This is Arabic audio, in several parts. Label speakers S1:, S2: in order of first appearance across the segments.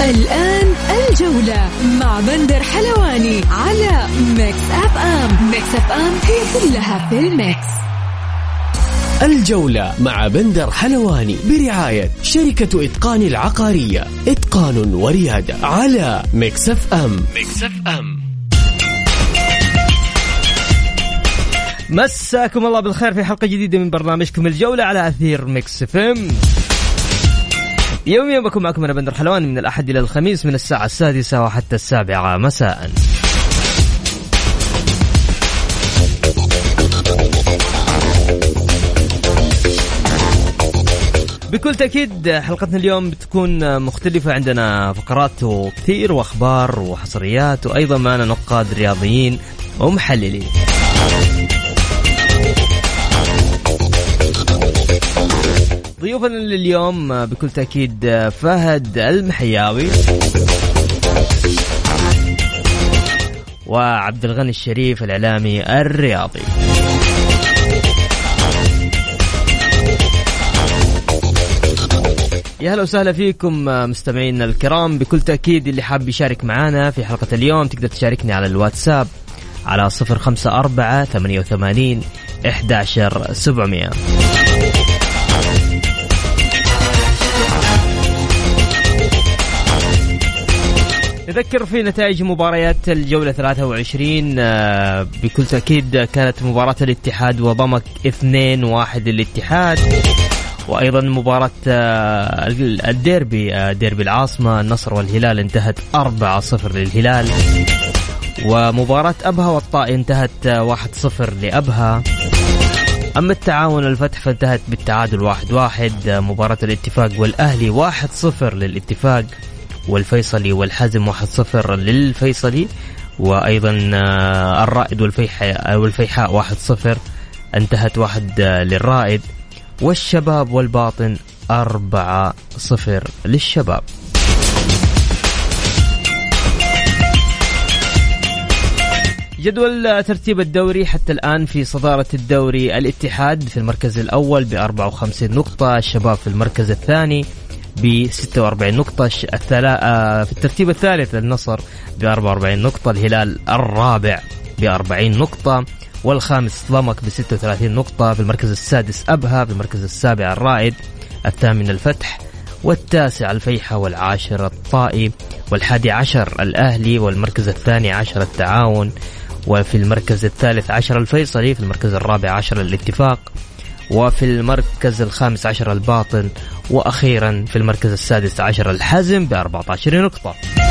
S1: الآن الجولة مع بندر حلواني على Mix FM Mix FM هي كلها في ال mix.
S2: الجولة مع بندر حلواني برعاية شركة إتقان العقارية. إتقان وريادة على Mix FM Mix FM
S3: مساكم الله بالخير في حلقة جديدة من برنامجكم الجولة على أثير Mix FM يوميا بكون معكم أنا بندر حلواني من الأحد إلى الخميس من الساعة السادسة وحتى السابعة. مساءً. بكل تأكيد حلقتنا اليوم بتكون مختلفة. عندنا فقرات كثير وأخبار وحصريات وأيضا معنا نقاد رياضيين ومحللين. ضيوفنا لليوم بكل تأكيد فهد المحياوي. وعبد الغني الشريف الإعلامي الرياضي. يا هلا وسهلا فيكم مستمعينا الكرام. بكل تأكيد اللي حاب يشارك معنا في حلقة اليوم تقدر تشاركني على الواتساب على صفر خمسة أربعة ثمانية وثمانين إحداشر سبعمية. نذكر في نتائج مباريات الجولة 23 آه، بكل تأكيد كانت مباراة الاتحاد وضمك 2-1 للاتحاد. وأيضا مباراة آه، الديربي آه، ديربي العاصمة النصر والهلال انتهت 4-0 للهلال. ومباراة أبها والطائي انتهت 1-0 لأبها. أما التعاون الفتح فانتهت بالتعادل 1-1 مباراة الاتفاق والأهلي 1-0 للاتفاق. والفيصلي والحزم 1-0 للفيصلي وأيضا آه، الرائد والفيحاء والفيحاء 1-0 انتهت واحد للرائد والشباب والباطن أربعة صفر للشباب. جدول ترتيب الدوري حتى الآن في صدارة الدوري الاتحاد في المركز الأول ب 54 نقطة الشباب في المركز الثاني ب 46 نقطة. آه، في الترتيب الثالث النصر ب 44 نقطة. الهلال الرابع ب 40 نقطة. والخامس ضمك ب 36 نقطة. في المركز السادس أبها في المركز السابع الرائد الثامن الفتح والتاسع الفيحة والعاشر الطائي والحادي عشر الأهلي والمركز الثاني عشر التعاون وفي المركز الثالث عشر الفيصلي في المركز الرابع عشر الاتفاق. وفي المركز الخامس عشر الباطن وأخيرا في المركز السادس عشر الحزم ب 14 نقطة.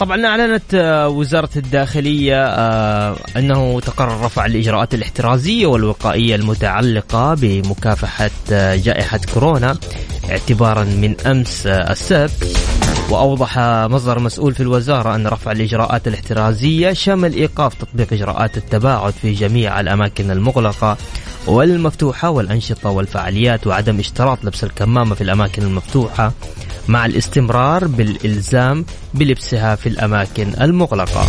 S3: طبعا أعلنت آه، وزارة الداخلية آه، أنه تقرر رفع الإجراءات الاحترازية والوقائية المتعلقة بمكافحة آه، جائحة كورونا اعتبارا من أمس السبت. وأوضح مصدر مسؤول في الوزارة أن رفع الإجراءات الاحترازية شمل إيقاف تطبيق إجراءات التباعد في جميع الأماكن المغلقة والمفتوحة والأنشطة والفعاليات وعدم اشتراط لبس الكمامة في الأماكن المفتوحة. مع الاستمرار بالإلزام بلبسها في الأماكن المغلقة.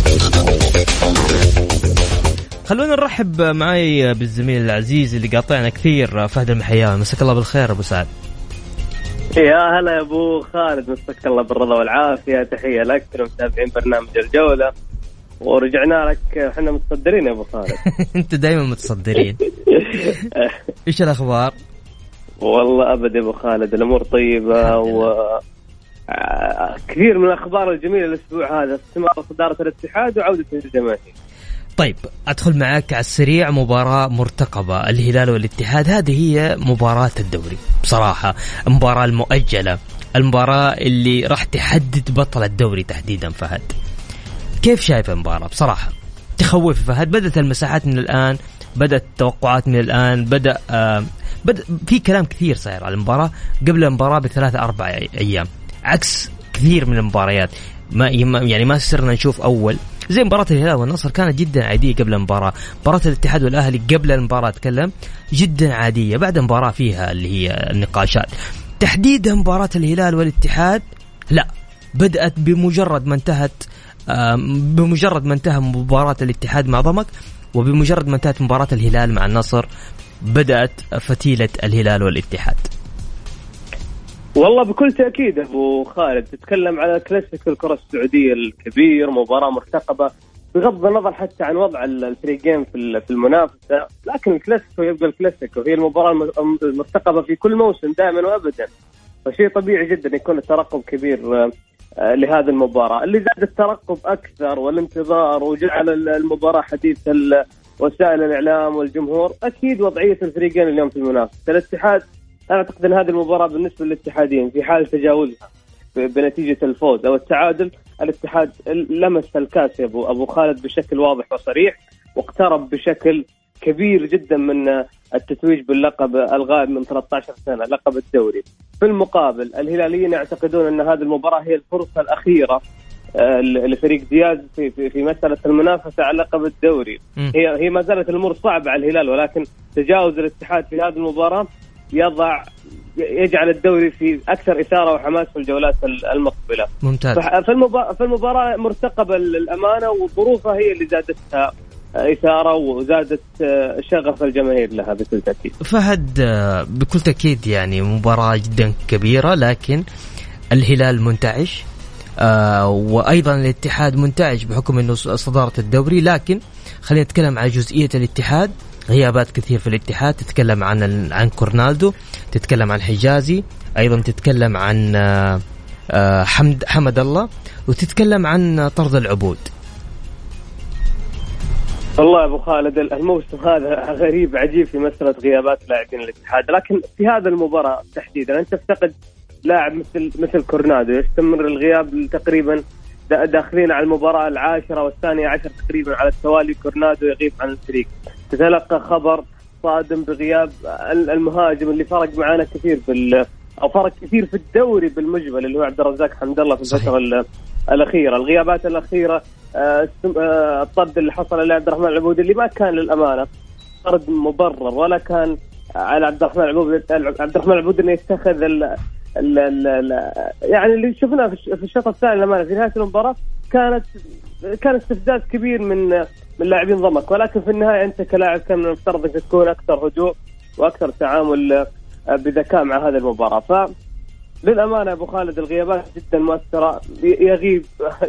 S3: خلونا نرحب معي بالزميل العزيز اللي قاطعنا كثير فهد المحياوي. مساك الله بالخير أبو سعد.
S4: يا هلا يا أبو خالد مساك الله بالرضا والعافية. تحية لك متابعين برنامج الجولة. ورجعنا لك إحنا متصدرين يا أبو خالد.
S3: أنت دائما متصدرين. إيش الأخبار؟
S4: والله ابد يا أبو خالد الأمور طيبة و آه، كثير من الأخبار الجميلة الأسبوع هذا استمرار صداره الاتحاد وعودة الجماهير.
S3: طيب أدخل معك على السريع مباراة مرتقبة الهلال والاتحاد هذه هي مباراة الدوري. بصراحة المباراة المؤجلة المباراة اللي راح تحدد بطل الدوري تحديدا فهد. كيف شايف المباراة؟ بصراحة تخوف فهد؟ بدأت المساحات من الآن بدأت التوقعات من الآن بدأ بدا في كلام كثير صاير على المباراة قبل المباراة بثلاثة أربع أيام عكس كثير من المباريات. ما يعني ما صرنا نشوف أول. زي مباراة الهلال والنصر كانت جدا عادية قبل المباراة، مباراة الاتحاد والأهلي قبل المباراة أتكلم جدا عادية، بعد المباراة فيها اللي هي النقاشات. تحديدا مباراة الهلال والاتحاد؟ لا. بدأت بمجرد ما انتهت بمجرد ما انتهى مباراة الاتحاد مع ضمك وبمجرد ما انتهت مباراة الهلال مع النصر بدأت فتيلة الهلال والاتحاد.
S4: والله بكل تأكيد أبو خالد تتكلم على كلاسيكو الكرة السعودية الكبير مباراة مرتقبة بغض النظر حتى عن وضع الفريقين في المنافسة لكن الكلاسيكو يبقى الكلاسيكو هي المباراة المرتقبة في كل موسم دائما وابدا. فشيء طبيعي جدا يكون الترقب كبير. لهذه المباراة. اللي زاد الترقب أكثر والانتظار وجعل المباراة حديث وسائل الإعلام والجمهور أكيد وضعية الفريقين اليوم في المنافسة. الاتحاد أعتقد إن هذه المباراة بالنسبة للاتحادين في حال تجاوزها بنتيجة الفوز أو التعادل الاتحاد لمس الكاس يا ابو أبو خالد بشكل واضح وصريح واقترب بشكل كبير جدا من التتويج باللقب الغائب من 13 سنة لقب الدوري. في المقابل الهلاليين يعتقدون أن هذه المباراة هي الفرصة الأخيرة آه، لفريق دياز في, في, في مسألة المنافسة على لقب الدوري هي هي ما زالت الأمور صعبة على الهلال ولكن تجاوز الاتحاد في هذه المباراة يضع يجعل الدوري في أكثر إثارة وحماس في الجولات المقبلة.
S3: ممتاز.
S4: فالمباراه فالمباراه مرتقبة للأمانة وظروفها هي اللي زادتها إثارة وزادت شغف الجماهير لها بكل تأكيد.
S3: فهد بكل تأكيد يعني مباراة جدا كبيرة لكن الهلال منتعش آه وأيضا الاتحاد منتعش بحكم إنه صدارة الدوري لكن خلينا نتكلم على جزئية الاتحاد غيابات كثير في الاتحاد تتكلم عن عن كورنالدو تتكلم عن حجازي أيضا تتكلم عن آه، آه، حمد حمد الله وتتكلم عن طرد العبود
S4: والله أبو خالد الموسم هذا غريب عجيب في مسألة غيابات لاعبين الاتحاد. لكن في هذا المباراة تحديدا أنت تفتقد لاعب مثل مثل كورنادو يستمر الغياب تقريبا داخلين على المباراة العاشرة والثانية عشر تقريبا على التوالي كورنادو يغيب عن الفريق. تتلقى خبر صادم بغياب المهاجم اللي فرق معانا كثير في أو فرق كثير في الدوري بالمجمل اللي هو عبد الرزاق حمد الله في الفترة الأخيرة، الغيابات الأخيرة آه، آه، الطرد اللي حصل لعبد الرحمن العبودي اللي ما كان للأمانة طرد مبرر ولا كان على عبد الرحمن العبودي عبد الرحمن العبودي إنه يتخذ ال ال ال يعني اللي شفناه في الشوط الثاني للامانه في نهاية المباراة كانت كان استفزاز كبير من من لاعبين ضمك ولكن في النهاية أنت كلاعب كان المفترض أنك تكون أكثر هدوء وأكثر تعامل آه، بذكاء مع هذه المباراة. ف للأمانة أبو خالد الغيابات جدا مؤثرة. يغيب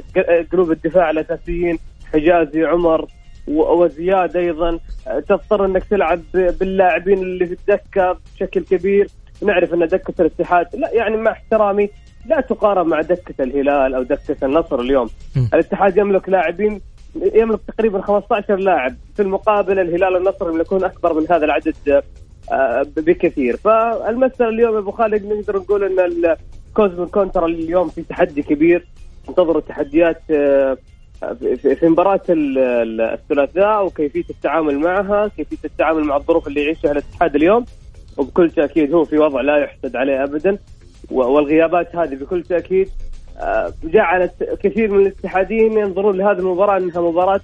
S4: قلوب الدفاع الاساسيين حجازي عمر وزياد أيضا. تضطر إنك تلعب باللاعبين اللي في الدكة بشكل كبير. نعرف إن دكة الاتحاد لا يعني مع احترامي لا تقارن مع دكة الهلال أو دكة النصر اليوم. م. الاتحاد يملك لاعبين يملك تقريبا 15 لاعب. في المقابل الهلال والنصر يملكون أكبر من هذا العدد بكثير. فالمساله اليوم أبو خالد نقدر نقول إن الكوزمو كونتر اليوم في تحدي كبير. انتظروا التحديات آه، في مباراة الثلاثاء وكيفية التعامل معها كيفية التعامل مع الظروف اللي يعيشها الاتحاد اليوم. وبكل تأكيد هو في وضع لا يحسد عليه أبدا. والغيابات هذه بكل تأكيد آه، جعلت كثير من الاتحاديين ينظرون لهذه المباراة أنها مباراة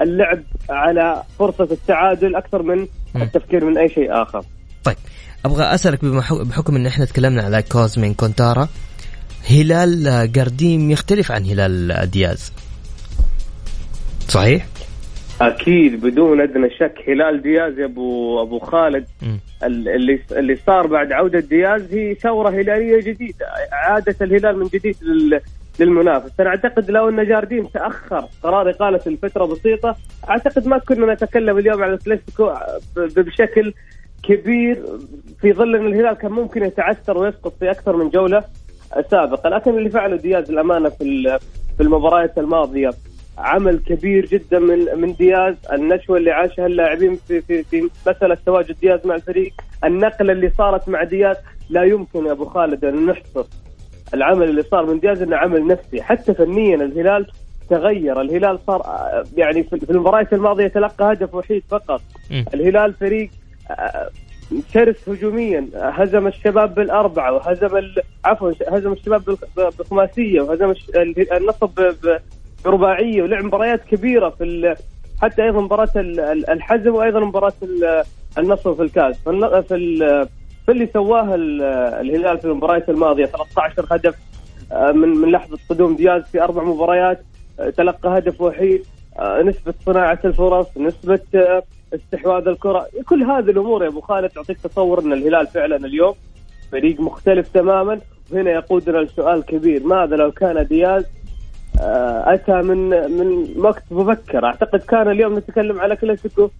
S4: اللعب على فرصة التعادل أكثر من التفكير من أي شيء آخر.
S3: طيب أبغى أسألك بحكم أن إحنا تكلمنا على كوزمين كونتارا هلال قرديم يختلف عن هلال دياز؟ صحيح؟
S4: أكيد بدون أدنى شك هلال دياز يا ابو أبو خالد. اللي اللي صار بعد عودة دياز هي ثورة هلالية جديدة. عادة الهلال من جديد للمنافس أنا أعتقد لو أن جاردين تأخر قرار إقالة الفترة بسيطة أعتقد ما كنا نتكلم اليوم على الكلاسيكو بشكل كبير في ظل أن الهلال كان ممكن يتعثر ويسقط في أكثر من جولة سابقة. لكن اللي فعله دياز الأمانة في في المباريات الماضية عمل كبير جدا من من دياز. النشوة اللي عاشها اللاعبين في في في مسألة تواجد دياز مع الفريق النقلة اللي صارت مع دياز لا يمكن يا أبو خالد أن نحصر. العمل اللي صار من دياز إنه عمل نفسي. حتى فنيا الهلال تغير. الهلال صار يعني في المباريات الماضية تلقى هدف وحيد فقط. الهلال فريق شرس هجوميا. هزم الشباب بالأربعة وهزم عفوا هزم الشباب بخماسية وهزم النصب برباعية. ولعب مباريات كبيرة في حتى أيضا مباراة الحزم وأيضا مباراة النصر في الكاس. في في اللي سواه الهلال في المباريات الماضية. 13 هدف آه، من من لحظة قدوم دياز في أربع مباريات آه، تلقى هدف وحيد آه، نسبة صناعة الفرص نسبة استحواذ الكرة. كل هذه الأمور يا أبو خالد تعطيك تصور إن الهلال فعلا اليوم فريق مختلف تماما. وهنا يقودنا لسؤال كبير. ماذا لو كان دياز أتى من من وقت مبكر؟ أعتقد كان اليوم نتكلم على كلاسيكو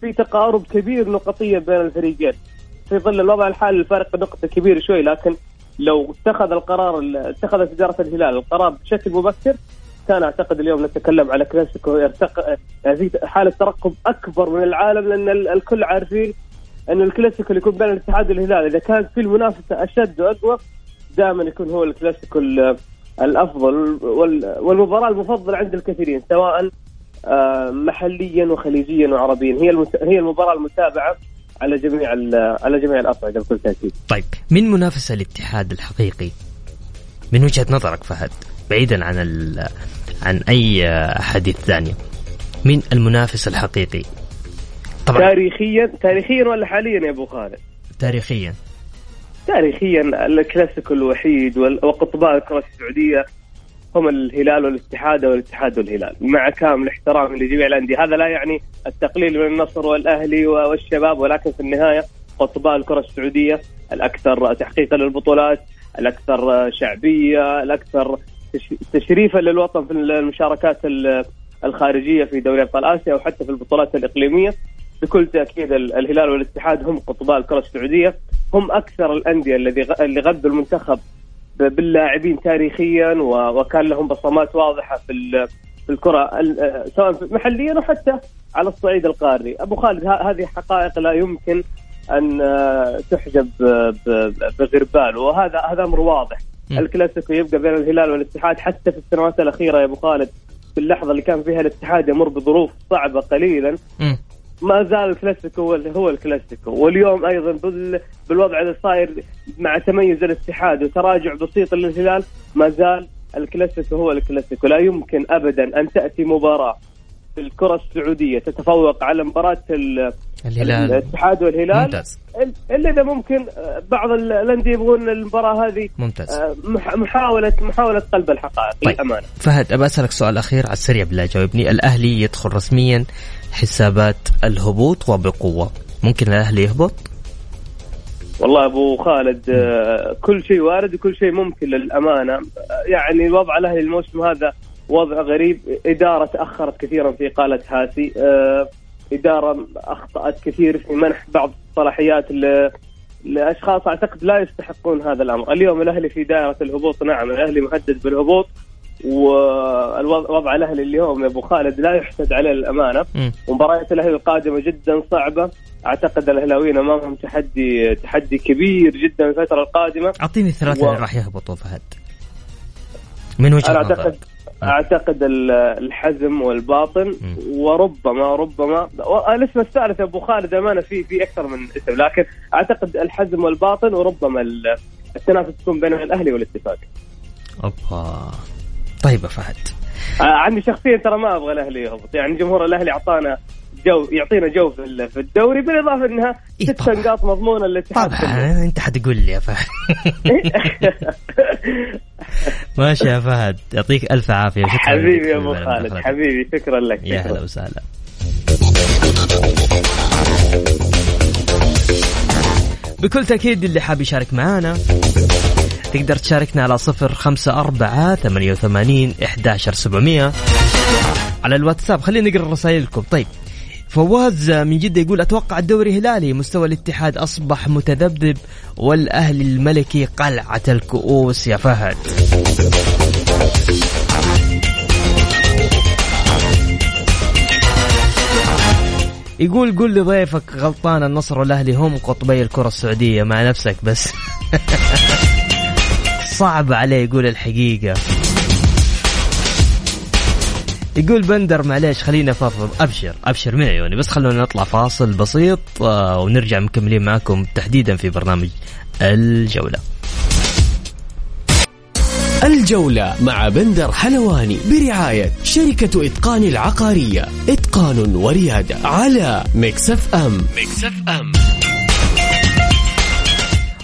S4: في تقارب كبير نقطيا بين الفريقين. في ظل الوضع الحالي الفارق نقطة كبير شوي لكن لو اتخذ القرار اتخذت إدارة الهلال القرار بشكل مبكر كان أعتقد اليوم نتكلم على كلاسيكو. يرتق يعني حاله ترقب أكبر من العالم لأن الكل عارفين أن الكلاسيكو اللي يكون بين الاتحاد والهلال إذا كانت في المنافسة أشد وأقوى دائما يكون هو الكلاسيكو الأفضل والمباراة المفضلة عند الكثيرين سواء آه، محليا وخليجيا وعربيا. هي هي المباراة المتابعة. على جميع على جميع الأصعدة بكل تأكيد.
S3: طيب من منافس الاتحاد الحقيقي من وجهة نظرك فهد بعيدا عن عن أي حديث ثاني من المنافس الحقيقي؟
S4: طبعا تاريخيا تاريخيا ولا حاليا يا أبو خالد؟
S3: تاريخيا
S4: تاريخيا الكلاسيكو الوحيد وقطباء الكرة السعودية هم الهلال والاتحاد والاتحاد والهلال. مع كامل احترامي لجميع الأندية. هذا لا يعني التقليل من النصر والأهلي والشباب ولكن في النهاية قطباء الكرة السعودية الأكثر تحقيقا للبطولات الأكثر شعبية الأكثر تشريفا للوطن في المشاركات الخارجية في دوري أبطال آسيا وحتى في البطولات الإقليمية. بكل تأكيد الهلال والاتحاد هم قطباء الكرة السعودية. هم أكثر الأندية الذي اللي غذوا المنتخب باللاعبين تاريخيا وكان لهم بصمات واضحة في في الكرة سواء محليا وحتى على الصعيد القاري. أبو خالد هذه حقائق لا يمكن أن آه، تحجب بغربال. وهذا هذا أمر واضح. الكلاسيكو يبقى بين الهلال والاتحاد. حتى في السنوات الأخيرة يا أبو خالد في اللحظة اللي كان فيها الاتحاد يمر بظروف صعبة قليلا. ما زال الكلاسيكو هو الكلاسيكو. واليوم أيضا بالوضع اللي صاير مع تميز الاتحاد وتراجع بسيط للهلال ما زال الكلاسيكو هو الكلاسيكو. لا يمكن ابدا أن تأتي مباراة. في الكرة السعودية تتفوق على مباراة الهلال. الاتحاد والهلال. ممتاز. الا إذا ممكن آه، بعض الأندية يبغون المباراة هذه
S3: ممتاز.
S4: آه، محاولة محاولة قلب الحقائق
S3: طيب. للأمانة. فهد أبى أسألك سؤال أخير على السريع بالله جاوبني الأهلي يدخل رسميا حسابات الهبوط وبقوة. ممكن الأهلي يهبط؟
S4: والله أبو خالد آه، كل شيء وارد وكل شيء ممكن للأمانة. يعني وضع الأهلي الموسم هذا وضع غريب. إدارة تأخرت كثيرا في اقاله هاسي إدارة أخطأت كثير في منح بعض الصلاحيات لأشخاص أعتقد لا يستحقون هذا الأمر، اليوم الأهلي في دائرة الهبوط. نعم الأهلي مهدد بالهبوط والوضع الأهلي اليوم يا أبو خالد لا يحسد عليه للامانه ومباريات الأهلي القادمة جدا صعبة. أعتقد الأهلاويين أمامهم تحدي تحدي كبير جدا الفترة القادمة.
S3: أعطيني الثلاثه و... اللي راح يهبطوا فهد. من وجهة
S4: أعتقد أعتقد الحزم والباطن وربما ربما الاسم الثالث أبو خالد أمانة في في أكثر من اسم لكن أعتقد الحزم والباطن وربما التنافس تكون بين الأهلي والاتفاق.
S3: أوبا. طيب يا فهد.
S4: آه عندي شخصيا ترى ما أبغى الأهلي يهبط. يعني جمهور الأهلي أعطانا جو يعطينا جو في الدوري بالإضافة إنها إيه ست نقاط مضمونة للاتحاد
S3: طبعا أنت حتقول لي يا فهد. ماشي يا فهد. يعطيك ألف عافية.
S4: شكرا حبيبي يا أبو خالد. حبيبي شكرا لك.
S3: يا هلا وسهلا. بكل تأكيد اللي حاب يشارك معانا تقدر تشاركنا على صفر خمسة أربعة ثمانية وثمانين إحداشر سبعمية على الواتساب. خلينا نقرأ رسائلكم. طيب فواز من جدة يقول أتوقع الدوري هلالي. مستوى الاتحاد أصبح متذبذب والأهلي الملكي قلعة الكؤوس. يا فهد. يقول قول لضيفك غلطان النصر والأهلي هم قطبي الكرة السعودية مع نفسك بس. صعب عليه يقول الحقيقة. يقول بندر معليش خلينا فضفض أبشر أبشر من عيوني بس خلونا نطلع فاصل بسيط آه، ونرجع مكملين معكم تحديدا في برنامج الجولة.
S2: الجولة مع بندر حلواني برعاية شركة إتقان العقارية. إتقان وريادة على Mix FM. Mix FM.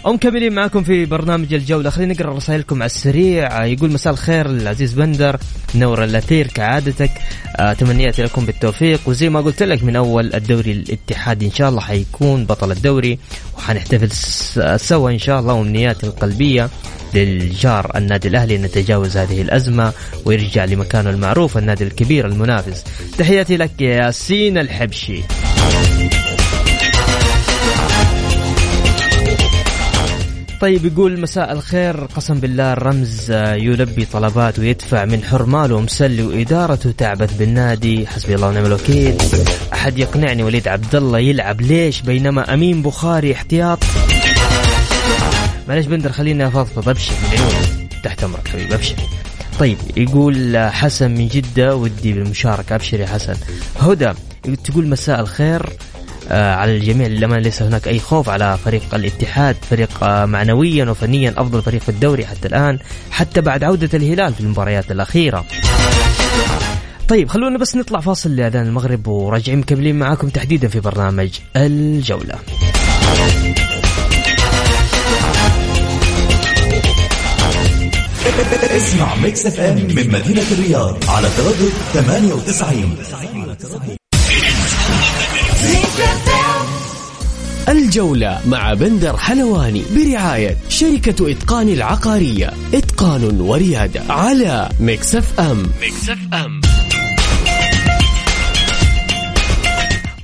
S3: ومكملين معكم في برنامج الجولة. خلينا نقرأ رسائلكم على السريع. يقول مساء الخير العزيز بندر نور الأثير كعادتك. آه تمنياتي لكم بالتوفيق. وزي ما قلت لك من أول الدوري الاتحادي إن شاء الله حيكون بطل الدوري وحنحتفل سوا إن شاء الله. وأمنياتي القلبية للجار النادي الأهلي أن يتجاوز هذه الأزمة ويرجع لمكانه المعروف النادي الكبير المنافس. تحياتي لك يا ياسين الحبشي. طيب يقول مساء الخير. قسم بالله الرمز يلبي طلبات ويدفع من حرماله مسلي وإدارته تعبث بالنادي. حسبي الله ونعم الوكيل. أحد يقنعني وليد عبد الله يلعب ليش بينما أمين بخاري احتياط؟ معلش بندر خليني أفضفض أبشر. تحت أمرك حبيبي أبشر. طيب يقول حسن من جدة ودي بالمشاركة أبشر يا حسن. هدى تقول مساء الخير. آه على الجميع للأمانة ليس هناك أي خوف على فريق الاتحاد. فريق آه معنويا وفنيا أفضل فريق في الدوري حتى الآن حتى بعد عودة الهلال في المباريات الأخيرة. طيب خلونا بس نطلع فاصل لأذان المغرب وراجعين مكملين معاكم تحديدا في برنامج الجولة.
S5: اسمع Mix FM من مدينة الرياض على تردد 98
S2: الجولة مع بندر حلواني برعاية شركة إتقان العقارية. إتقان وريادة على Mix FM. Mix FM.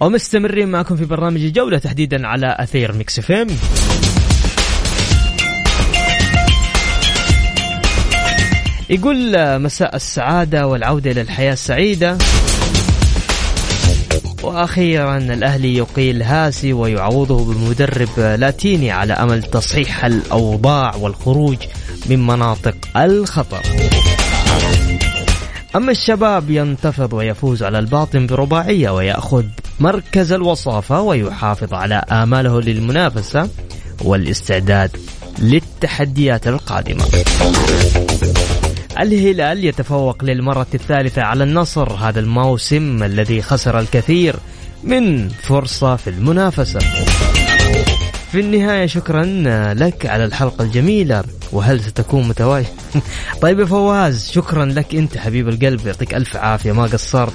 S3: ومستمرين معكم في برنامج الجولة تحديدا على أثير Mix FM. يقول مساء السعادة والعودة إلى الحياة السعيدة. وأخيرا الأهلي يقيل هاسي ويعوضه بمدرب لاتيني على أمل تصحيح الأوضاع والخروج من مناطق الخطر. أما الشباب ينتفض ويفوز على الباطن برباعية ويأخذ مركز الوصافة ويحافظ على آماله للمنافسة والاستعداد للتحديات القادمة. الهلال يتفوق للمرة الثالثة على النصر هذا الموسم الذي خسر الكثير من فرصة في المنافسة. في النهاية شكرا لك على الحلقة الجميلة. وهل ستكون متواجد طيب يا فواز شكرا لك أنت حبيب القلب. يعطيك ألف عافية ما قصرت.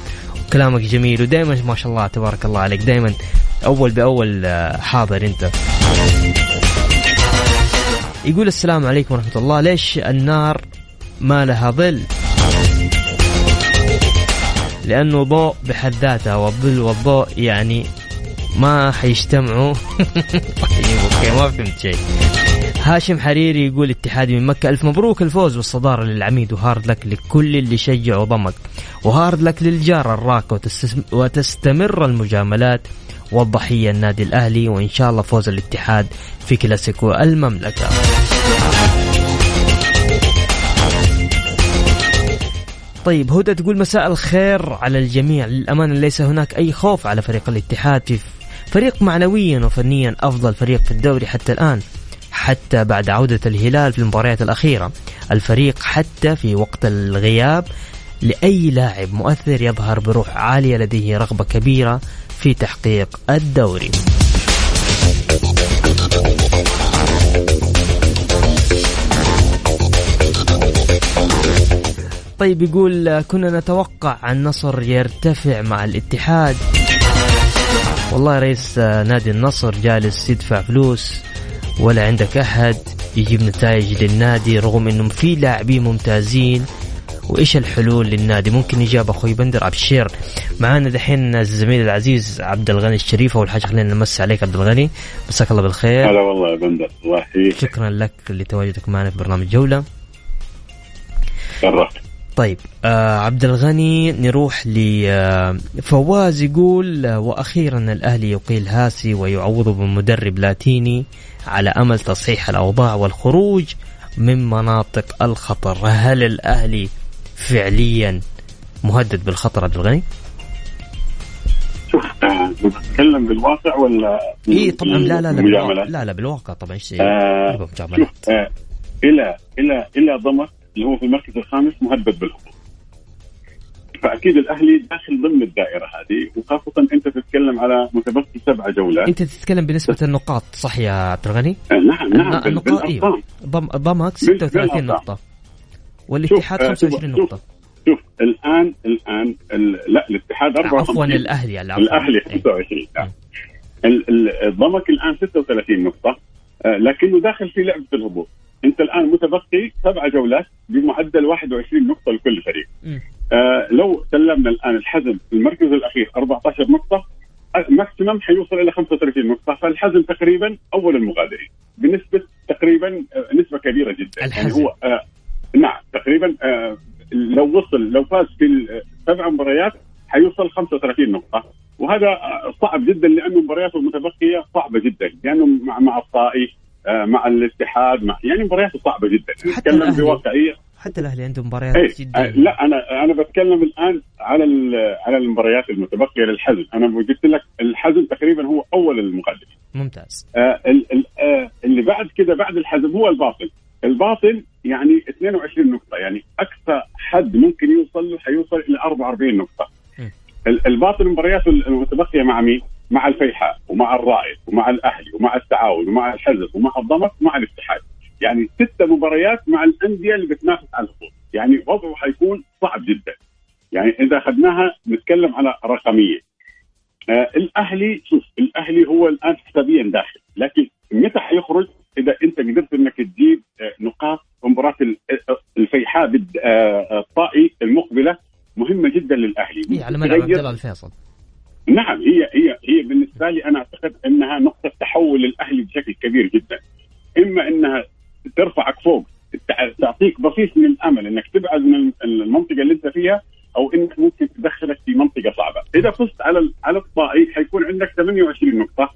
S3: وكلامك جميل ودائما ما شاء الله تبارك الله عليك. دائما أول بأول حاضر أنت. يقول السلام عليكم ورحمة الله. ليش النار ما لها ظل. لأنه ضوء بحد ذاته والظل والضوء يعني ما حيجتمعوا. طيب okay ما فهمت شيء. هاشم حريري يقول اتحادي من مكة ألف مبروك الفوز والصدارة للعميد و hard luck لكل اللي شجع وضمك. و hard luck للجار الراك وتستمر المجاملات. والضحية النادي الأهلي وإن شاء الله فوز الاتحاد في كلاسيكو المملكة. طيب هدى تقول مساء الخير على الجميع. للأمانة ليس هناك أي خوف على فريق الاتحاد. في فريق معنويا وفنيا أفضل فريق في الدوري حتى الآن حتى بعد عودة الهلال في المباريات الأخيرة. الفريق حتى في وقت الغياب لأي لاعب مؤثر يظهر بروح عالية لديه رغبة كبيرة في تحقيق الدوري. طيب يقول كنا نتوقع النصر يرتفع مع الاتحاد. والله رئيس نادي النصر جالس يدفع فلوس ولا عندك أحد يجيب نتائج للنادي رغم إنهم في لاعبين ممتازين. وإيش الحلول للنادي؟ ممكن يجاب أخوي بندر ابشر معانا دحين الزميل العزيز عبد الغني الشريف أول حاجة خلينا نمس عليك عبد الغني. مساك الله بالخير.
S6: هلا والله يا بندر الله يحييك.
S3: شكرا لك لتواجدك معنا في برنامج جولة.
S6: شرفت.
S3: طيب آه عبد الغني نروح لفواز يقول آه، وأخيرا الأهلي يقيل هاسي ويعوضه بمدرب لاتيني على أمل تصحيح الأوضاع والخروج من مناطق الخطر هل الأهلي فعليا مهدد بالخطر عبد الغني؟
S6: شوف آه، بتتكلم بالواقع ولا
S3: اي طبعا لا لا لا؟ لا لا بالواقع طبعا إيش
S6: آه، شوف آه إلى إلى إلى ضمك اللي هو في المركز الخامس مهدد بالهبوط. فأكيد الأهلي داخل ضمن الدائرة هذه وخاصة أنت تتكلم على متبقي سبع جولات.
S3: أنت تتكلم بنسبة النقاط صح يا عبد الغني؟
S6: آه نعم نعم
S3: النقاط أيوه. ضم ضمك 36
S6: بالأرقام.
S3: نقطة. والاتحاد
S6: شوف، آه،
S3: 25
S6: شوف،
S3: نقطة.
S6: شوف الان الآن ال- لا الاتحاد 54
S3: عفوا الأهلي.
S6: الأهلي
S3: إيه.
S6: 25 نعم. ال- الضمك الآن 36 نقطة. آه، لكنه داخل في لعبه الهبوط انت الان متبقي سبع جولات بمعدل 21 نقطة لكل فريق. آه لو سلمنا الآن الحزم المركز الأخير 14 نقطة آه، ماكسيمم حيوصل إلى 35 نقطة فالحزم تقريبا أول المغادرين بنسبة تقريبا آه، نسبة كبيرة جدا
S3: الحزم.
S6: يعني هو آه نعم تقريبا آه لو وصل لو فاز في السبع مباريات حيوصل 35 نقطة وهذا آه، صعب جدا لأنه مبارياته المتبقية صعبة جدا لأنه مع مع الطائي آه، مع الاتحاد مع يعني مبارياته صعبة جدا. نتكلم
S3: الأهلي-
S6: بواقعيه
S3: حتى الأهلي عنده مباريات
S6: إيه
S3: جدا.
S6: آه، لا أنا أنا بتكلم الآن على على المباريات المتبقية للحزم أنا قلت لك الحزم تقريبا هو أول المقدمين.
S3: ممتاز.
S6: آه ال- ال- آه اللي بعد كده بعد الحزم هو الباطن. الباطن يعني 22 نقطة. يعني أقصى حد ممكن يوصل له حيوصل إلى 44 نقطة.
S3: م.
S6: ال- الباطن مبارياته المتبقية مع مين؟ مع الفيحاء ومع الرائد ومع الأهلي ومع التعاون ومع الحزم ومع الضمك ومع الاتحاد. يعني ست مباريات مع الأندية اللي بتنافس على الهبوط يعني وضعه حيكون صعب جدا. يعني إذا أخذناها نتكلم على رقمية. آه الأهلي شوف الأهلي هو الآن حسابيا داخل لكن متى حيخرج؟ إذا أنت قدرت إنك تجيب آه، نقاط مباراة آه، الفيحاء آه، آه، الطائي المقبلة مهمة جدا للأهلي.
S3: اي على ملعب عبد الله الفيصل.
S6: نعم هي هي هي بالنسبة لي أنا أعتقد إنها نقطة تحول للأهلي بشكل كبير جدا. إما إنها ترفعك فوق تع- تعطيك بصيص من الأمل إنك تبعد من المنطقة اللي أنت فيها أو إنك ممكن تدخلك في منطقة صعبة، إذا فزت على على الطائي حيكون عندك 28 نقطة.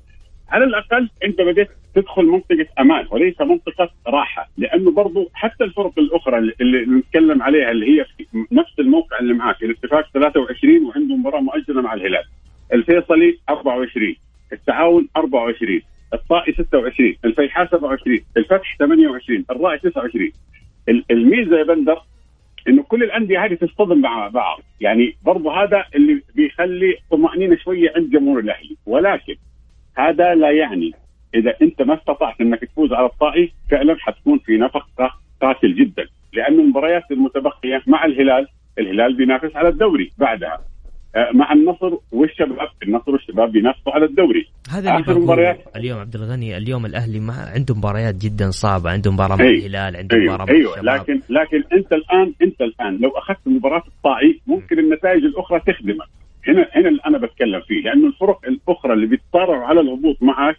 S6: على الأقل أنت بديت تدخل منطقة أمان وليس منطقة راحة، لأنه برضو حتى الفرق الأخرى اللي, نتكلم عليها اللي هي في نفس الموقع اللي معك الاتفاق 23 وعنده مباراة مؤجلة مع الهلال. الفيصلي 24 التعاون 24 الطائي 26 الفيحاء 27 الفتح 28 الرائي 29 ال- الميزة يا بندر إنه كل الأندية هذه تصطدم مع بعض. يعني برضو هذا اللي بيخلي طمأنينة شوية عند جمهور الأهلي. ولكن هذا لا يعني إذا أنت ما استطعت إنك تفوز على الطائي فعلا حتكون في نفق قاتل جدا. لأنه المباريات المتبقية مع الهلال الهلال بينافس على الدوري بعدها. مع النصر والشباب. النصر والشباب بينافسوا على الدوري.
S3: هذا بقوله
S6: مباريات.
S3: اليوم عبد الغني اليوم الأهلي ما عنده مباريات جدا صعبة عنده مباراة مع
S6: أي.
S3: الهلال عنده
S6: أيوه
S3: مباراة مع
S6: أيوه.
S3: الشباب.
S6: لكن لكن أنت الان أنت الآن لو أخذت مباراه الطائي ممكن النتائج الأخرى تخدمك. هنا هنا اللي أنا بتكلم فيه لأنه الفرق الأخرى اللي بيتصارعوا على الهبوط معك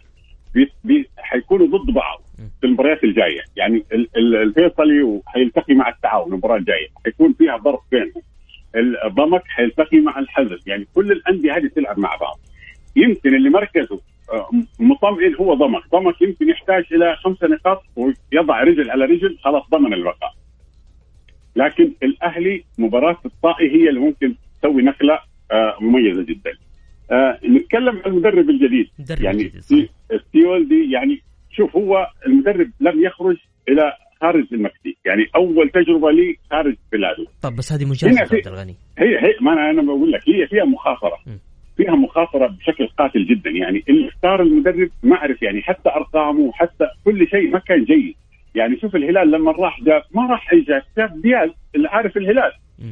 S6: بي بي حيكونوا ضد بعض في المباريات الجاية. يعني ال- ال- الفيصلي حيلتقي مع التعاون المباراة الجاية. حيكون فيها ضرب بينهم. الضمك حيلتقي مع الحزم. يعني كل الأندية هذه تلعب مع بعض. يمكن اللي مركزه آه، مطمئن هو ضمك. ضمك يمكن يحتاج إلى خمسة نقاط ويضع رجل على رجل خلاص ضمن البقاء. لكن الأهلي مباراة الطائي هي اللي ممكن تسوي نقلة آه، مميزة جدا. آه، نتكلم عن المدرب الجديد. يعني
S3: جديد، صحيح.
S6: ستيول دي يعني شوف هو المدرب لم يخرج إلى خارج المكسيك. يعني أول تجربة لي خارج بلاده.
S3: طب بس هذه
S6: مجازفة
S3: عبد الغني.
S6: هي هي ما أنا أنا بقول لك هي فيها مخاطرة.
S3: م.
S6: فيها مخاطرة بشكل قاتل جدا. يعني اللي اختار المدرب ما أعرف يعني حتى أرقامه حتى كل شيء ما كان جيد. يعني شوف الهلال لما راح جاب ما راح اي جاب جاب ديال اللي عارف الهلال.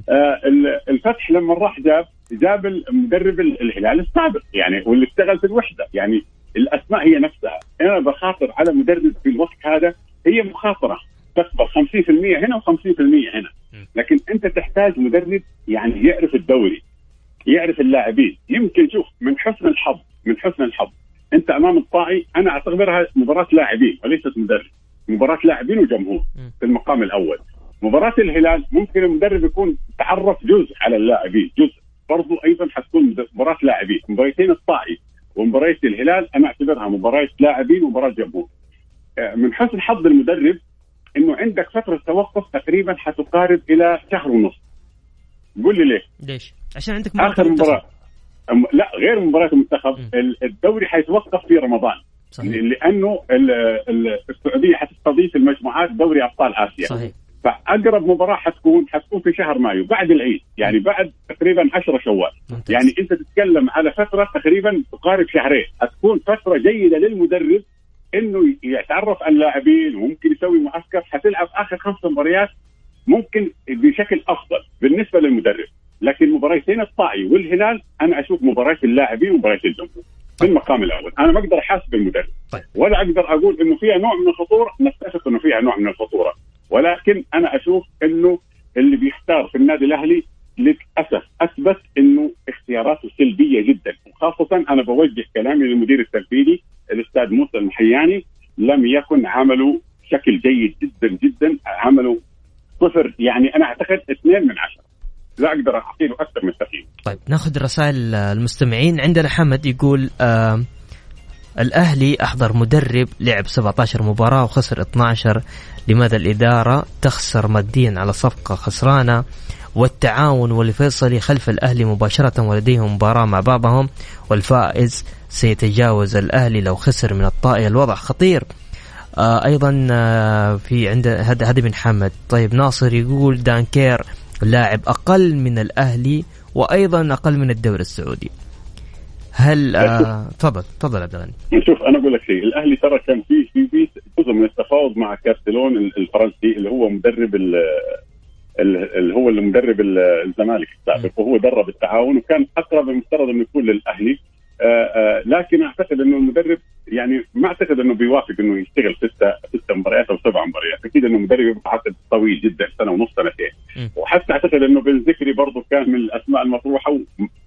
S6: آه ال- الفتح لما راح جاب جاب المدرب ال- الهلال السابق يعني واللي اشتغل في الوحدة. يعني الأسماء هي نفسها. أنا بخاطر على مدرب في الوقت هذا هي مخاطرة. تقبل 50% هنا و50% هنا. لكن أنت تحتاج مدرب يعني يعرف الدوري يعرف اللاعبين. يمكن شوف من حسن الحظ من حسن الحظ. أنت أمام الطائي أنا أعتبرها مباراة لاعبين وليست مدرب. مباراة لاعبين وجمهور. في المقام الأول. مباراة الهلال ممكن المدرب يكون تعرف جزء على اللاعبين جزء. برضو أيضا حتكون مباراة لاعبين. مباراتين الطائي ومباراه الهلال أنا أعتبرها مباراه لاعبين ومباراه جمهور. آه، من حسن حظ المدرب إنه عندك فترة توقف تقريبا حتقارب إلى شهر ونص. قول لي ليه؟
S3: ليش؟ عشان عندك
S6: آخر مباراة. أم- لا غير مباراة المنتخب. الدوري حيتوقف في رمضان.
S3: صحيح.
S6: لأنه ال- ال- السعودية حتستضيف المجموعات دوري أبطال آسيا.
S3: صحيح.
S6: فأقرب مباراة حتكون حتكون في شهر مايو بعد العيد. يعني بعد تقريبا 10 شوال.
S3: ممتاز.
S6: يعني أنت تتكلم على فترة تقريبا تقارب شهرين. حتكون فترة جيدة للمدرب إنه يتعرف على اللاعبين وممكن يسوي معسكر حتلعب آخر خمس مباريات ممكن بشكل أفضل بالنسبة للمدرب. لكن مباراتين الطائي والهلال أنا أشوف مباراة اللاعبين ومباراة الجمهور في المقام الأول. أنا ما أقدر أحاسب المدرب
S3: طيب.
S6: ولا أقدر أقول إنه فيها نوع من الخطورة نتفق إنه فيها نوع من الخطورة. ولكن أنا أشوف إنه اللي بيختار في النادي الأهلي للأسف أثبت إنه اختياراته سلبية جدا. وخاصة أنا بوجه كلامي للمدير التنفيذي الأستاذ موسى المحياني لم يكن عمله بشكل جيد جدا جدا عمله صفر يعني أنا أعتقد اثنين من عشرة. لا أقدر اعطي له أكثر من تقييم.
S3: طيب ناخذ رسائل المستمعين. عندنا حمد يقول آه الأهلي أحضر مدرب لعب 17 مباراة وخسر 12 لماذا الإدارة تخسر ماديا على صفقة خسرانة؟ والتعاون والفيصلي خلف الأهلي مباشرة ولديهم مباراة مع بعضهم. والفائز سيتجاوز الأهلي لو خسر من الطائي. الوضع خطير. آه أيضا آه في عند هذا هذا من حمد. طيب ناصر يقول دانكير لاعب أقل من الأهلي وأيضا أقل من الدوري السعودي. هل آه، تفضل تفضل عبد الغني.
S6: شوف أنا أقول لك شيء. الأهلي ترى كان في في في جزء من التفاوض مع كارتلون الفرنسي اللي هو مدرب ال- ال- اللي هو اللي مدرب ال- الزمالك السابق وهو درب التعاون وكان أقرب المفترض انه يكون للأهلي. لكن أعتقد أنه المدرب يعني ما أعتقد أنه بيوافق أنه يشتغل ستة ستة مباريات أو سبع مباريات. أكيد أنه مدرب يبقى عقد طويل جدا سنة ونص سنتين. وحتى أعتقد أنه بن ذكري برضه كان من الأسماء المطروحة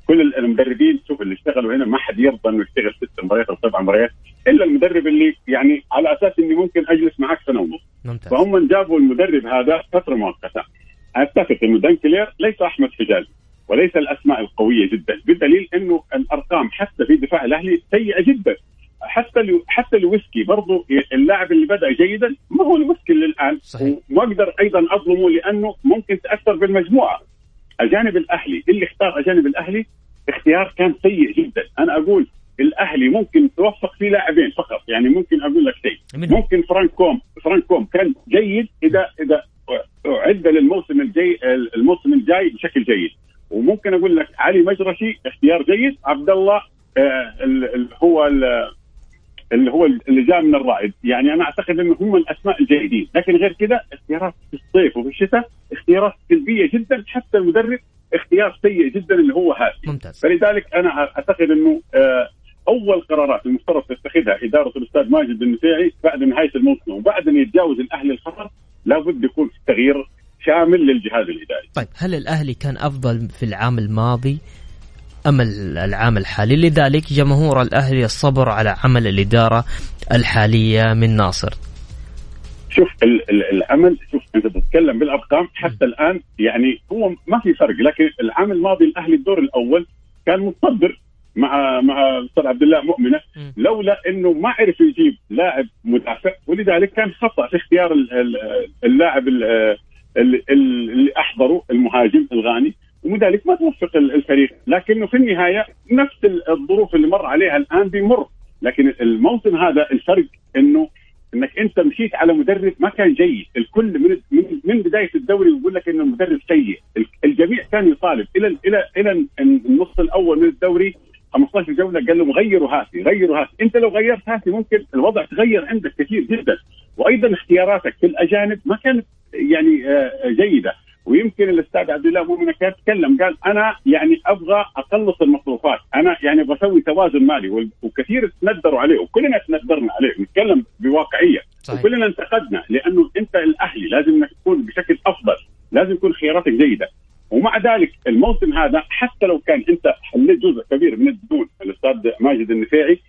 S6: كل المدربين شوف اللي اشتغلوا هنا ما حد يرضى أنه يشتغل ست مباريات أو سبع مباريات إلا المدرب اللي يعني على أساس إني ممكن أجلس معك سنة ونص.
S3: ممتاز.
S6: فهم جابوا المدرب هذا فترة مؤقتة. اتفق إنه دانكلير ليس أحمد حجازي. وليس الأسماء القوية جدا بدليل إنه الأرقام حتى في دفاع الأهلي سيئة جدا. حتى لو حتى الويسكي برضو اللاعب اللي بدأ جيدا ما هو الويسكي اللي الآن.
S3: صحيح.
S6: وما أقدر أيضا أظلمه لأنه ممكن تأثر بالمجموعة. اجانب الأهلي اللي اختار اجانب الأهلي اختيار كان سيء جدا. أنا أقول الأهلي ممكن توفق في لاعبين فقط. يعني ممكن أقول لك شيء. ممكن فرانكوم فرانكوم كان جيد اذا إذا أعد للموسم الجاي الموسم الجاي بشكل جيد. وممكن أقول لك علي مجرشي اختيار جيد. عبد الله آه، ال- ال- هو ال- اللي هو اللي جاء من الرائد. يعني أنا أعتقد إنه هم الأسماء الجيدين. لكن غير كذا اختيارات في الصيف وفي الشتاء اختيارات سلبية جدا. حتى المدرب اختيار سيء جدا اللي هو هاشم
S3: ممتاز.
S6: فلذلك أنا أعتقد إنه آه، أول قرارات المفترض تتخذها إدارة الأستاذ ماجد النفيعي بعد نهاية الموسم وبعد أن يتجاوز الأهلي الخطر لابد يكون في تغيير شامل للجهاز الإداري.
S3: طيب هل الأهلي كان أفضل في العام الماضي أم العام الحالي لذلك جمهور الأهلي الصبر على عمل الإدارة الحالية من ناصر
S6: شوف ال- ال- العمل شوف انت تتكلم بالأرقام حتى الآن يعني هو ما في فرق لكن العام الماضي الأهلي الدور الأول كان متصدر مع مع الاستاذ عبد الله
S3: مؤمنة.
S6: لولا إنه ما عرف يجيب لاعب مدافع ولذلك كان خطأ في اختيار ال- ال- اللاعب ال- ال- ال- اللي احضره المهاجم الغاني ومن ما توفق ال- الفريق. لكنه في النهاية نفس ال- الظروف اللي مر عليها الآن بيمر. لكن الموسم هذا الفرق إنه إنك أنت مشيت على مدرب ما كان جيد، الكل من من, بداية الدوري يقول لك إنه المدرب سيء، ال- الجميع كان يطالب. إلى إلى إلى النص الأول من الدوري 15 جولة قال لهم غيروا هاتي غيروا هاتي، أنت لو غيرت هاتي ممكن الوضع تغير عندك كثير جدا، وأيضا اختياراتك في الأجانب ما كانت يعني آه، جيدة، ويمكن الأستاذ عبد الله مؤمن كان تكلم قال أنا يعني أبغى أقلص المصروفات، أنا يعني أبغى أسوي توازن مالي وكثير تندروا عليه وكلنا تندرنا عليه نتكلم بواقعية
S3: صحيح.
S6: وكلنا انتقدنا لأنه أنت الأهلي لازم إنك تكون بشكل أفضل، لازم يكون خياراتك جيدة. ومع ذلك الموسم هذا حتى لو كان أنت حليت جزء كبير من الديون الأستاذ ماجد النفيعي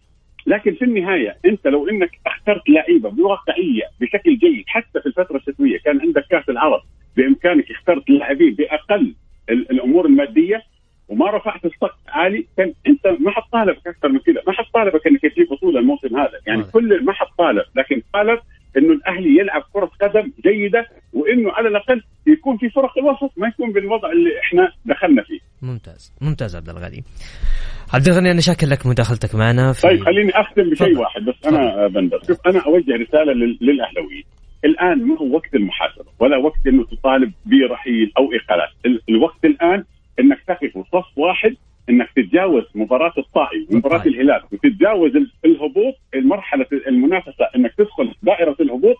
S6: لكن في النهاية أنت لو إنك اخترت لعيبة بواقعيه بشكل جيد حتى في الفترة الشتوية كان عندك كأس العرب بإمكانك اخترت اللاعبين بأقل ال- الأمور المادية وما رفعت السقف عالي كان أنت ما حتطالبك أكثر من كذا، ما حتطالبك إنك تجيب بطولة الموسم هذا، يعني
S3: واضح.
S6: كل ما حتطالب، لكن طالب إنه الأهلي يلعب كرة قدم جيدة وإنه على الأقل يكون في فرق الوسط ما يكون بالوضع اللي إحنا دخلنا فيه.
S3: ممتاز ممتاز عبد الغني عبد الغني أنا شاكر لك مداخلتك معنا في
S6: طيب خليني أختم بشيء. واحد بس أنا بندر. شوف أنا أوجه رسالة لل- للاهلاويين الآن ما هو وقت المحاسبة؟ ولا وقت إنه تطالب برحيل أو إقالات. ال- الوقت الآن إنك تقف صف واحد إنك تتجاوز مباراة الطائي ومباراه
S3: الطائي.
S6: الهلال وتتجاوز ال- الهبوط المرحلة المنافسة إنك تدخل دائرة الهبوط.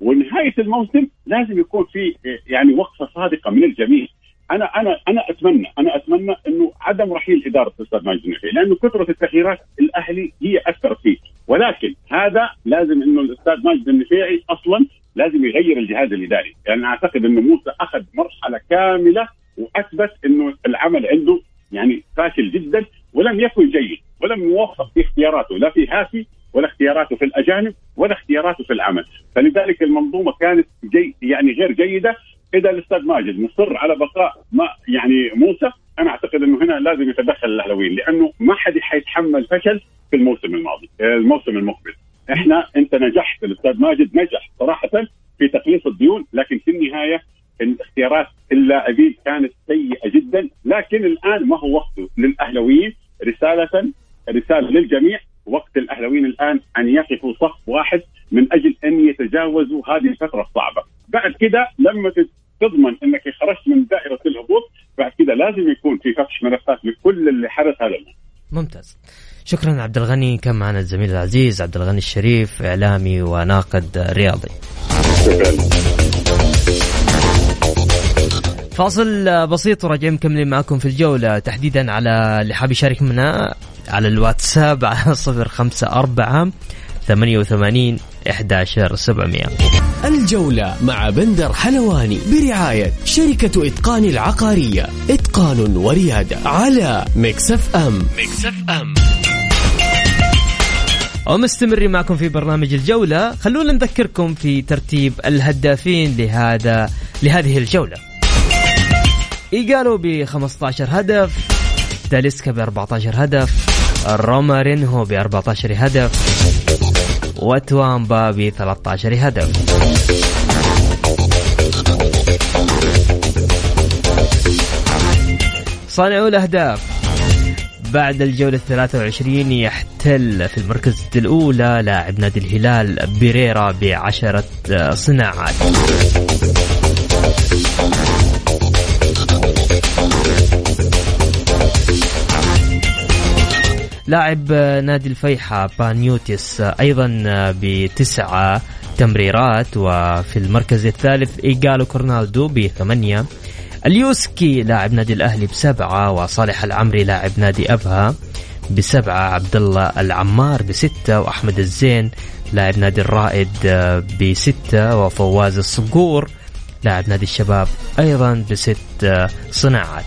S6: ونهاية الموسم لازم يكون في يعني وقفة صادقة من الجميع. أنا أنا أنا اتمنى أنا أتمنى إنه عدم رحيل إدارة الأستاذ ماجد النفيعي لأنه كثرة التغييرات الأهلي هي اثرت فيه. ولكن هذا لازم إنه الأستاذ ماجد النفيعي أصلا لازم يغير الجهاز الإداري. يعني أعتقد إنه موسى أخذ مرحلة كاملة وأثبت إنه العمل عنده يعني فاشل جدا ولم يكن جيد ولم يوفق في اختياراته لا في هافي ولا اختياراته في الأجانب ولا اختياراته في العمل. فلذلك المنظومة كانت جي يعني غير جيدة إذا الأستاذ ماجد مصر على بقاء ما يعني موسى أنا أعتقد إنه هنا لازم يتدخل الأهلاويين لأنه ما حد حيتحمل فشل في الموسم الماضي آه، الموسم المقبل. إحنا أنت نجحت الأستاذ ماجد نجح صراحة في تقليص الديون لكن في النهاية الاختيارات اللاعبين كانت سيئة جدا لكن الآن ما هو وقته للأهلاويين رسالة رسالة للجميع وقت الأهلاويين الآن أن يقفوا صف واحد من أجل أن يتجاوزوا هذه الفترة الصعبة. بعد كده لما تضمن إنك خرجت من دائرة الهبوط بعد كده لازم يكون في فتح ملفات لكل اللي حدث هذا الموسم
S3: ممتاز. شكرا عبد الغني كان معنا الزميل العزيز عبد الغني الشريف إعلامي وناقد رياضي. فاصل بسيط وراجعين مكملين معكم في الجولة. تحديدا على اللي حاب يشارك معنا على الواتساب على صفر خمسة أربعة ثمانية وثمانين إحداشر سبعمية.
S2: الجولة مع بندر حلواني برعاية شركة إتقان العقارية. إتقان وريادة على مكسف أم. مكسف أم.
S3: ومستمرين معكم في برنامج الجولة. خلونا نذكركم في ترتيب الهدافين لهذا لهذه الجولة. إيجالو ب 15 هدف داليسكا ب 14 هدف رومارينهو ب 14 هدف وتوامبا ب 13 هدف. صانعو الأهداف. بعد الجولة الثلاثة وعشرين يحتل في المركز الأولى لاعب نادي الهلال بيريرا بعشرة صناعات. لاعب نادي الفيحاء بانيوتيس أيضا بتسعة تمريرات وفي المركز الثالث إيجالو ورونالدو بثمانية. اليوسكي لاعب نادي الأهلي بسبعة وصالح العمري لاعب نادي أبها بسبعة عبد الله العمار بستة وأحمد الزين لاعب نادي الرائد بستة وفواز الصقور لاعب نادي الشباب أيضا بست صناعات.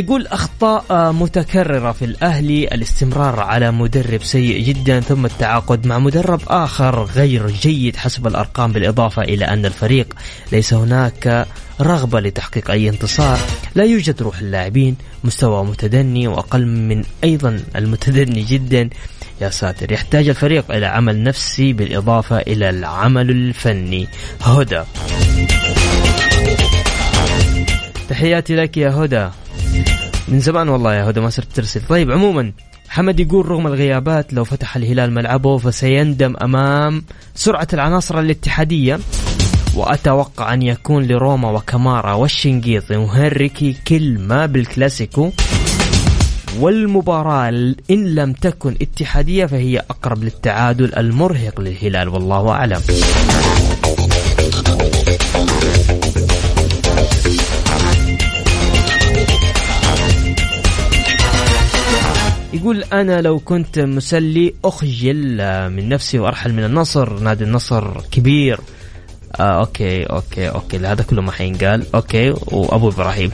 S3: يقول أخطاء متكررة في الأهلي الاستمرار على مدرب سيء جدا ثم التعاقد مع مدرب آخر غير جيد حسب الأرقام بالإضافة إلى أن الفريق ليس هناك رغبة لتحقيق أي انتصار. لا يوجد روح اللاعبين مستوى متدني وأقل من أيضا المتدني جدا. يا ساتر يحتاج الفريق إلى عمل نفسي بالإضافة إلى العمل الفني. هدى. تحياتي لك يا هدى. من زمان والله يا هدى ما صرت ترسل. طيب عموما حمد يقول رغم الغيابات لو فتح الهلال ملعبه فسيندم أمام سرعة العناصر الاتحادية. وأتوقع أن يكون لروما وكمارا والشنقيطي وهنريكي كلمه بالكلاسيكو. والمباراة إن لم تكن اتحادية فهي أقرب للتعادل المرهق للهلال والله أعلم. يقول أنا لو كنت مسلي أخجل من نفسي وأرحل من النصر. نادي النصر كبير. آه okay okay okay. هذا كله ما حينقال. okay وأبو إبراهيم.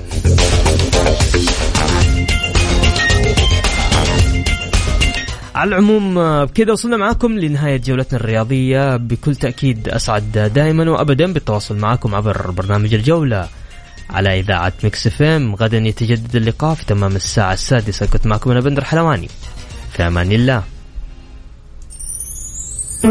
S3: على العموم آه، بكذا وصلنا معاكم لنهاية جولتنا الرياضية. بكل تأكيد أسعد دائما وأبدا بالتواصل معكم عبر برنامج الجولة. على إذاعة Mix FM. غدا يتجدد اللقاء في تمام الساعة السادسة. كنت معكم أنا بندر حلواني. في أمان الله.